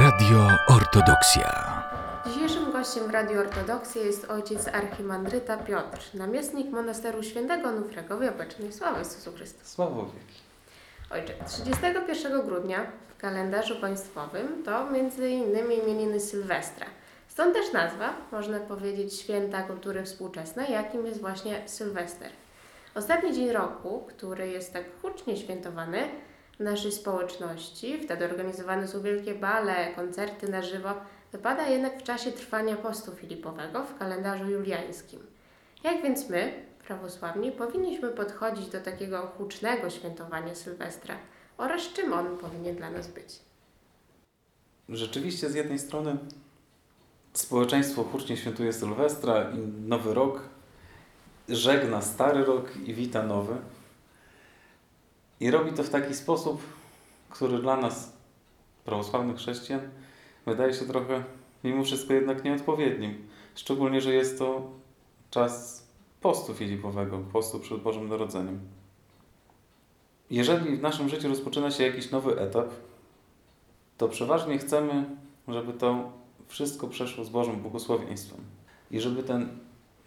Radio Ortodoksja. Dzisiejszym gościem w Radiu Ortodoksja jest ojciec archimandryta Piotr, namiestnik monasteru świętego Onufrego w Jabłecznej. Sława Jezusu Chrystusa. Sławo wieki. Ojcze, 31 grudnia w kalendarzu państwowym to między innymi imieniny Sylwestra. Stąd też nazwa, można powiedzieć, święta kultury współczesnej, jakim jest właśnie Sylwester. Ostatni dzień roku, który jest tak hucznie świętowany naszej społeczności, wtedy organizowane są wielkie bale, koncerty na żywo, wypada jednak w czasie trwania postu filipowego w kalendarzu juliańskim. Jak więc my, prawosławni, powinniśmy podchodzić do takiego hucznego świętowania Sylwestra oraz czym on powinien dla nas być? Rzeczywiście z jednej strony społeczeństwo hucznie świętuje Sylwestra i Nowy Rok, żegna stary rok i wita nowy. I robi to w taki sposób, który dla nas, prawosławnych chrześcijan, wydaje się trochę mimo wszystko jednak nieodpowiednim. Szczególnie, że jest to czas postu filipowego, postu przed Bożym Narodzeniem. Jeżeli w naszym życiu rozpoczyna się jakiś nowy etap, to przeważnie chcemy, żeby to wszystko przeszło z Bożym błogosławieństwem. I żeby ten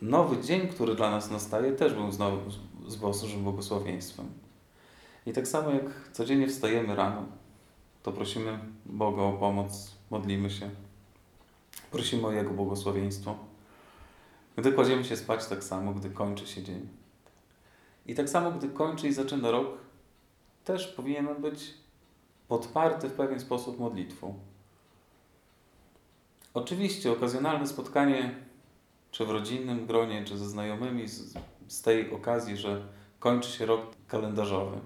nowy dzień, który dla nas nastaje, też był znowu z Bożym błogosławieństwem. I tak samo jak codziennie wstajemy rano, to prosimy Boga o pomoc, modlimy się, prosimy o Jego błogosławieństwo. Gdy kładziemy się spać, tak samo, gdy kończy się dzień. I tak samo, gdy kończy i zaczyna rok, też powinien być podparty w pewien sposób modlitwą. Oczywiście okazjonalne spotkanie, czy w rodzinnym gronie, czy ze znajomymi, z, z tej okazji, że kończy się rok kalendarzowy.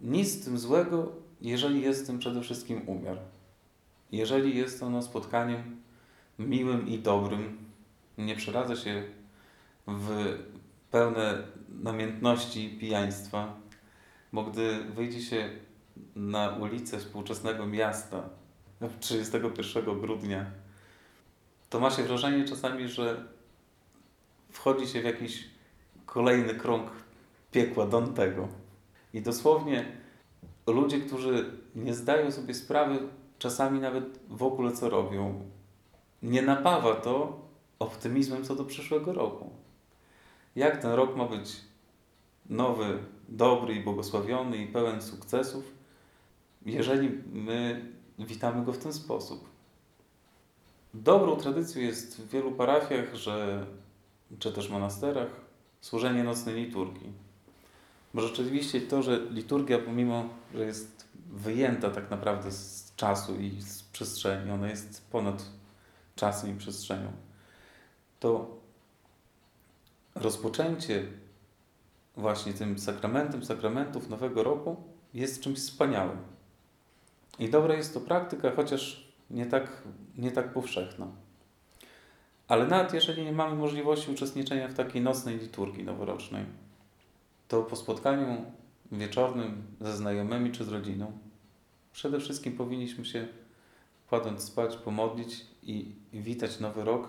Nic z tym złego, jeżeli jest tym przede wszystkim umiar. Jeżeli jest ono spotkaniem miłym i dobrym, nie przeradza się w pełne namiętności pijaństwa, bo gdy wyjdzie się na ulicę współczesnego miasta 31 grudnia, to ma się wrażenie czasami, że wchodzi się w jakiś kolejny krąg piekła Dantego. I dosłownie ludzie, którzy nie zdają sobie sprawy czasami nawet w ogóle co robią, nie napawa to optymizmem co do przyszłego roku. Jak ten rok ma być nowy, dobry i błogosławiony i pełen sukcesów, jeżeli my witamy go w ten sposób. Dobrą tradycją jest w wielu parafiach, że, czy też monasterach, służenie nocnej liturgii. Bo rzeczywiście to, że liturgia, pomimo, że jest wyjęta tak naprawdę z czasu i z przestrzeni, ona jest ponad czasem i przestrzenią, to rozpoczęcie właśnie tym sakramentem sakramentów Nowego Roku jest czymś wspaniałym. I dobra jest to praktyka, chociaż nie tak, nie tak powszechna. Ale nawet jeżeli nie mamy możliwości uczestniczenia w takiej nocnej liturgii noworocznej, to po spotkaniu wieczornym ze znajomymi czy z rodziną, przede wszystkim powinniśmy się kładąc spać, pomodlić i witać nowy rok,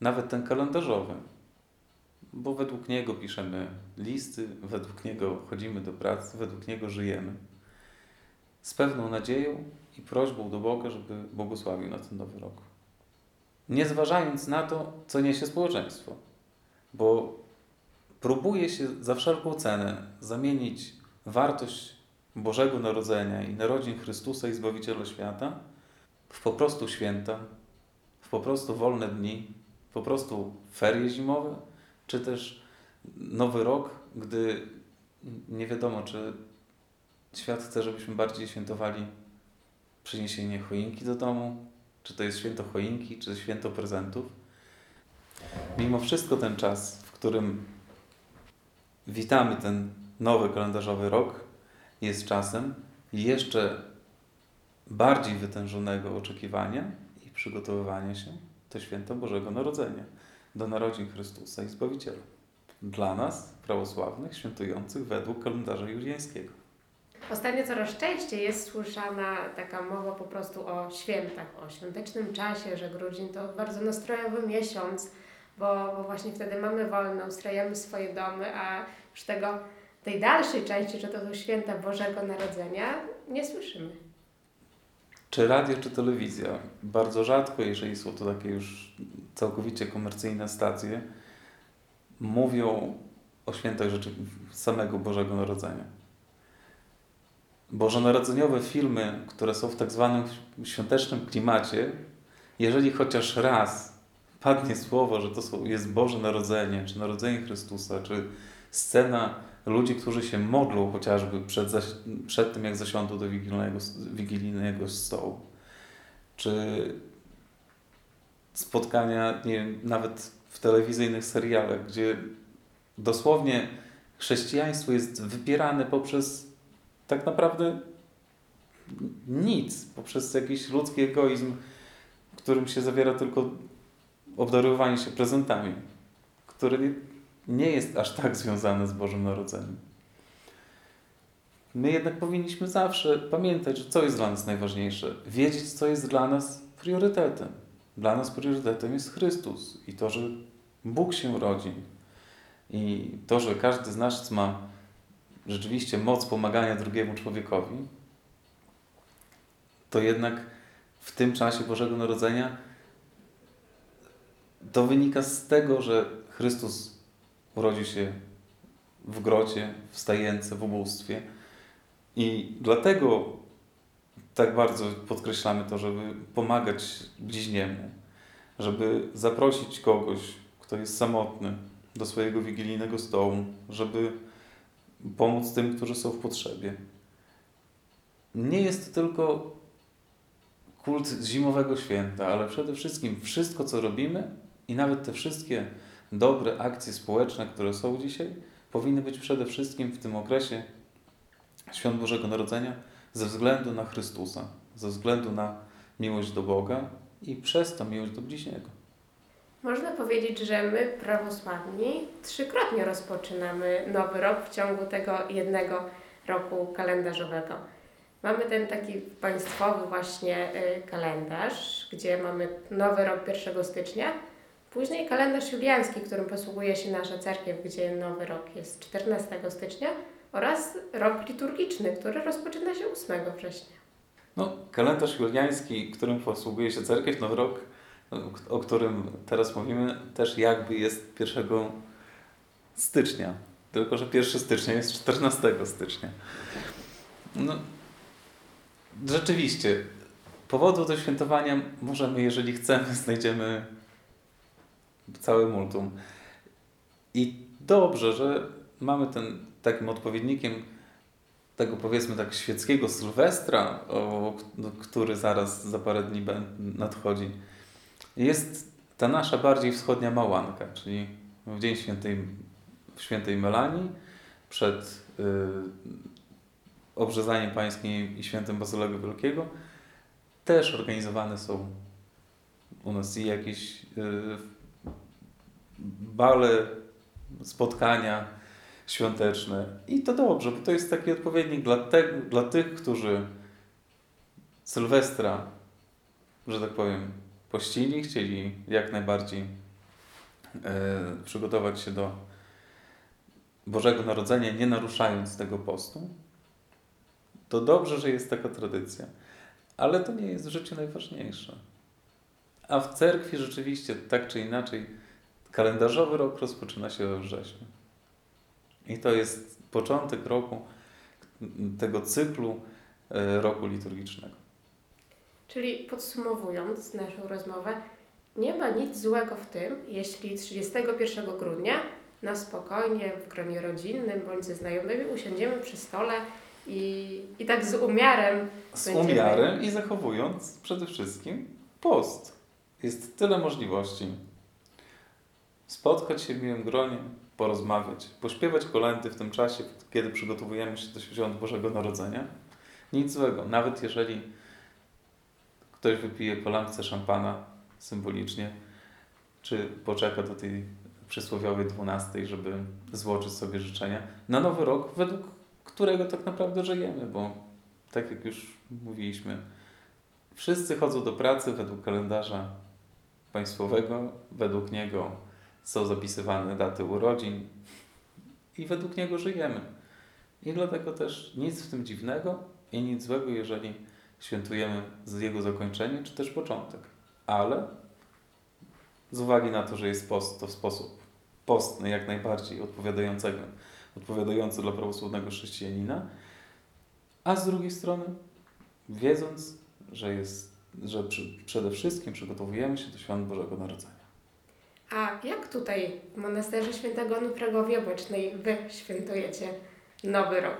nawet ten kalendarzowy, bo według niego piszemy listy, według niego chodzimy do pracy, według niego żyjemy. Z pewną nadzieją i prośbą do Boga, żeby błogosławił na ten nowy rok. Nie zważając na to, co niesie społeczeństwo, bo próbuje się za wszelką cenę zamienić wartość Bożego Narodzenia i narodzin Chrystusa i Zbawiciela świata w po prostu święta, w po prostu wolne dni, po prostu ferie zimowe, czy też nowy rok, gdy nie wiadomo, czy świat chce, żebyśmy bardziej świętowali przyniesienie choinki do domu, czy to jest święto choinki, czy święto prezentów. Mimo wszystko ten czas, w którym witamy ten nowy kalendarzowy rok, jest czasem jeszcze bardziej wytężonego oczekiwania i przygotowywania się do święta Bożego Narodzenia, do narodzin Chrystusa i Zbawiciela. Dla nas, prawosławnych, świętujących według kalendarza juliańskiego. Ostatnio coraz częściej jest słyszana taka mowa po prostu o świętach, o świątecznym czasie, że grudzień to bardzo nastrojowy miesiąc, bo, bo właśnie wtedy mamy wolno, ustrajamy swoje domy, a już tego, tej dalszej części, że to są święta Bożego Narodzenia, nie słyszymy. Czy radio, czy telewizja. Bardzo rzadko, jeżeli są to takie już całkowicie komercyjne stacje, mówią o świętach rzeczy samego Bożego Narodzenia. Bożonarodzeniowe filmy, które są w tak zwanym świątecznym klimacie, jeżeli chociaż raz padnie słowo, że to jest Boże Narodzenie, czy Narodzenie Chrystusa, czy scena ludzi, którzy się modlą chociażby przed, przed tym, jak zasiądą do wigilijnego, wigilijnego stołu, czy spotkania, nie wiem, nawet w telewizyjnych serialach, gdzie dosłownie chrześcijaństwo jest wypierane poprzez tak naprawdę nic, poprzez jakiś ludzki egoizm, w którym się zawiera tylko obdarowywanie się prezentami, który nie jest aż tak związany z Bożym Narodzeniem. My jednak powinniśmy zawsze pamiętać, że co jest dla nas najważniejsze, wiedzieć, co jest dla nas priorytetem. Dla nas priorytetem jest Chrystus i to, że Bóg się rodzi. I to, że każdy z nas ma rzeczywiście moc pomagania drugiemu człowiekowi, to jednak w tym czasie Bożego Narodzenia to wynika z tego, że Chrystus urodził się w grocie, w stajence, w ubóstwie. I dlatego tak bardzo podkreślamy to, żeby pomagać bliźniemu, żeby zaprosić kogoś, kto jest samotny, do swojego wigilijnego stołu, żeby pomóc tym, którzy są w potrzebie. Nie jest to tylko kult zimowego święta, ale przede wszystkim wszystko, co robimy i nawet te wszystkie dobre akcje społeczne, które są dzisiaj, powinny być przede wszystkim w tym okresie Świąt Bożego Narodzenia ze względu na Chrystusa, ze względu na miłość do Boga i przez to miłość do bliźniego. Można powiedzieć, że my, prawosławni, trzykrotnie rozpoczynamy nowy rok w ciągu tego jednego roku kalendarzowego. Mamy ten taki państwowy właśnie y, kalendarz, gdzie mamy nowy rok 1 stycznia, później kalendarz juliański, którym posługuje się nasza cerkiew, gdzie nowy rok jest 14 stycznia oraz rok liturgiczny, który rozpoczyna się 8 września. No, kalendarz juliański, którym posługuje się cerkiew, nowy rok, o którym teraz mówimy, też jakby jest 1 stycznia. Tylko, że 1 stycznia jest 14 stycznia. No, rzeczywiście, powodu do świętowania możemy, jeżeli chcemy, znajdziemy całe multum. I dobrze, że mamy ten takim odpowiednikiem tego powiedzmy tak świeckiego Sylwestra, o, który zaraz za parę dni nadchodzi, jest ta nasza bardziej wschodnia małanka, czyli w Dzień Świętej, Świętej Melanii, przed y, obrzezaniem pańskim i świętym Bazylego Wielkiego, też organizowane są u nas i jakieś y, bale, spotkania świąteczne. I to dobrze, bo to jest taki odpowiednik dla, te, dla tych, którzy Sylwestra, że tak powiem, pościli, chcieli jak najbardziej e, przygotować się do Bożego Narodzenia, nie naruszając tego postu. To dobrze, że jest taka tradycja, ale to nie jest w życiu najważniejsze. A w cerkwi rzeczywiście, tak czy inaczej, kalendarzowy rok rozpoczyna się we wrześniu. I to jest początek roku, tego cyklu e, roku liturgicznego. Czyli podsumowując naszą rozmowę, nie ma nic złego w tym, jeśli 31 grudnia na spokojnie w gronie rodzinnym bądź ze znajomymi usiądziemy przy stole i, i tak z umiarem. Z będziemy... umiarem i zachowując przede wszystkim post. Jest tyle możliwości. Spotkać się w miłym gronie, porozmawiać, pośpiewać kolendy w tym czasie, kiedy przygotowujemy się do świąt Bożego Narodzenia. Nic złego, nawet jeżeli ktoś wypije po szampana symbolicznie, czy poczeka do tej przysłowiowej 12, żeby złożyć sobie życzenia na nowy rok, według którego tak naprawdę żyjemy, bo tak jak już mówiliśmy, wszyscy chodzą do pracy według kalendarza państwowego, według niego są zapisywane daty urodzin i według niego żyjemy. I dlatego też nic w tym dziwnego i nic złego, jeżeli świętujemy z jego zakończenie, czy też początek. Ale z uwagi na to, że jest post, to w sposób postny, jak najbardziej odpowiadającego, odpowiadający dla prawosławnego chrześcijanina, a z drugiej strony wiedząc, że, jest, że przy, przede wszystkim przygotowujemy się do świąt Bożego Narodzenia. A jak tutaj w monasterze świętego Onufrego w Jabłecznej wy świętujecie Nowy Rok?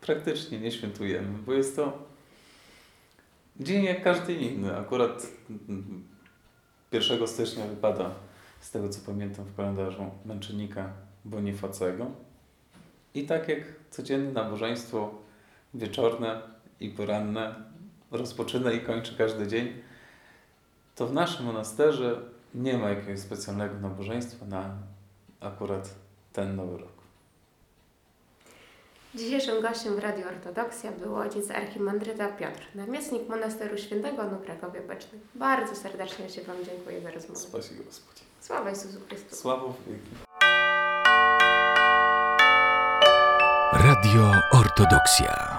Praktycznie nie świętujemy, bo jest to dzień jak każdy inny. Akurat mm, 1 stycznia wypada, z tego co pamiętam w kalendarzu, męczennika Bonifacego. I tak jak codzienne nabożeństwo wieczorne i poranne rozpoczyna i kończy każdy dzień, to w naszym monasterze nie ma jakiegoś specjalnego nabożeństwa na akurat ten nowy rok. Dzisiejszym gościem w Radiu Ortodoksja był ojciec archimandryta Piotr, namiestnik monasteru świętego Onufrego w Jabłecznej. Bardzo serdecznie się Wam dziękuję za rozmowę. Spasibo Gospodzie. Sława Jezusu Chrystusowi. Sławo w wieki. Radio Ortodoksja.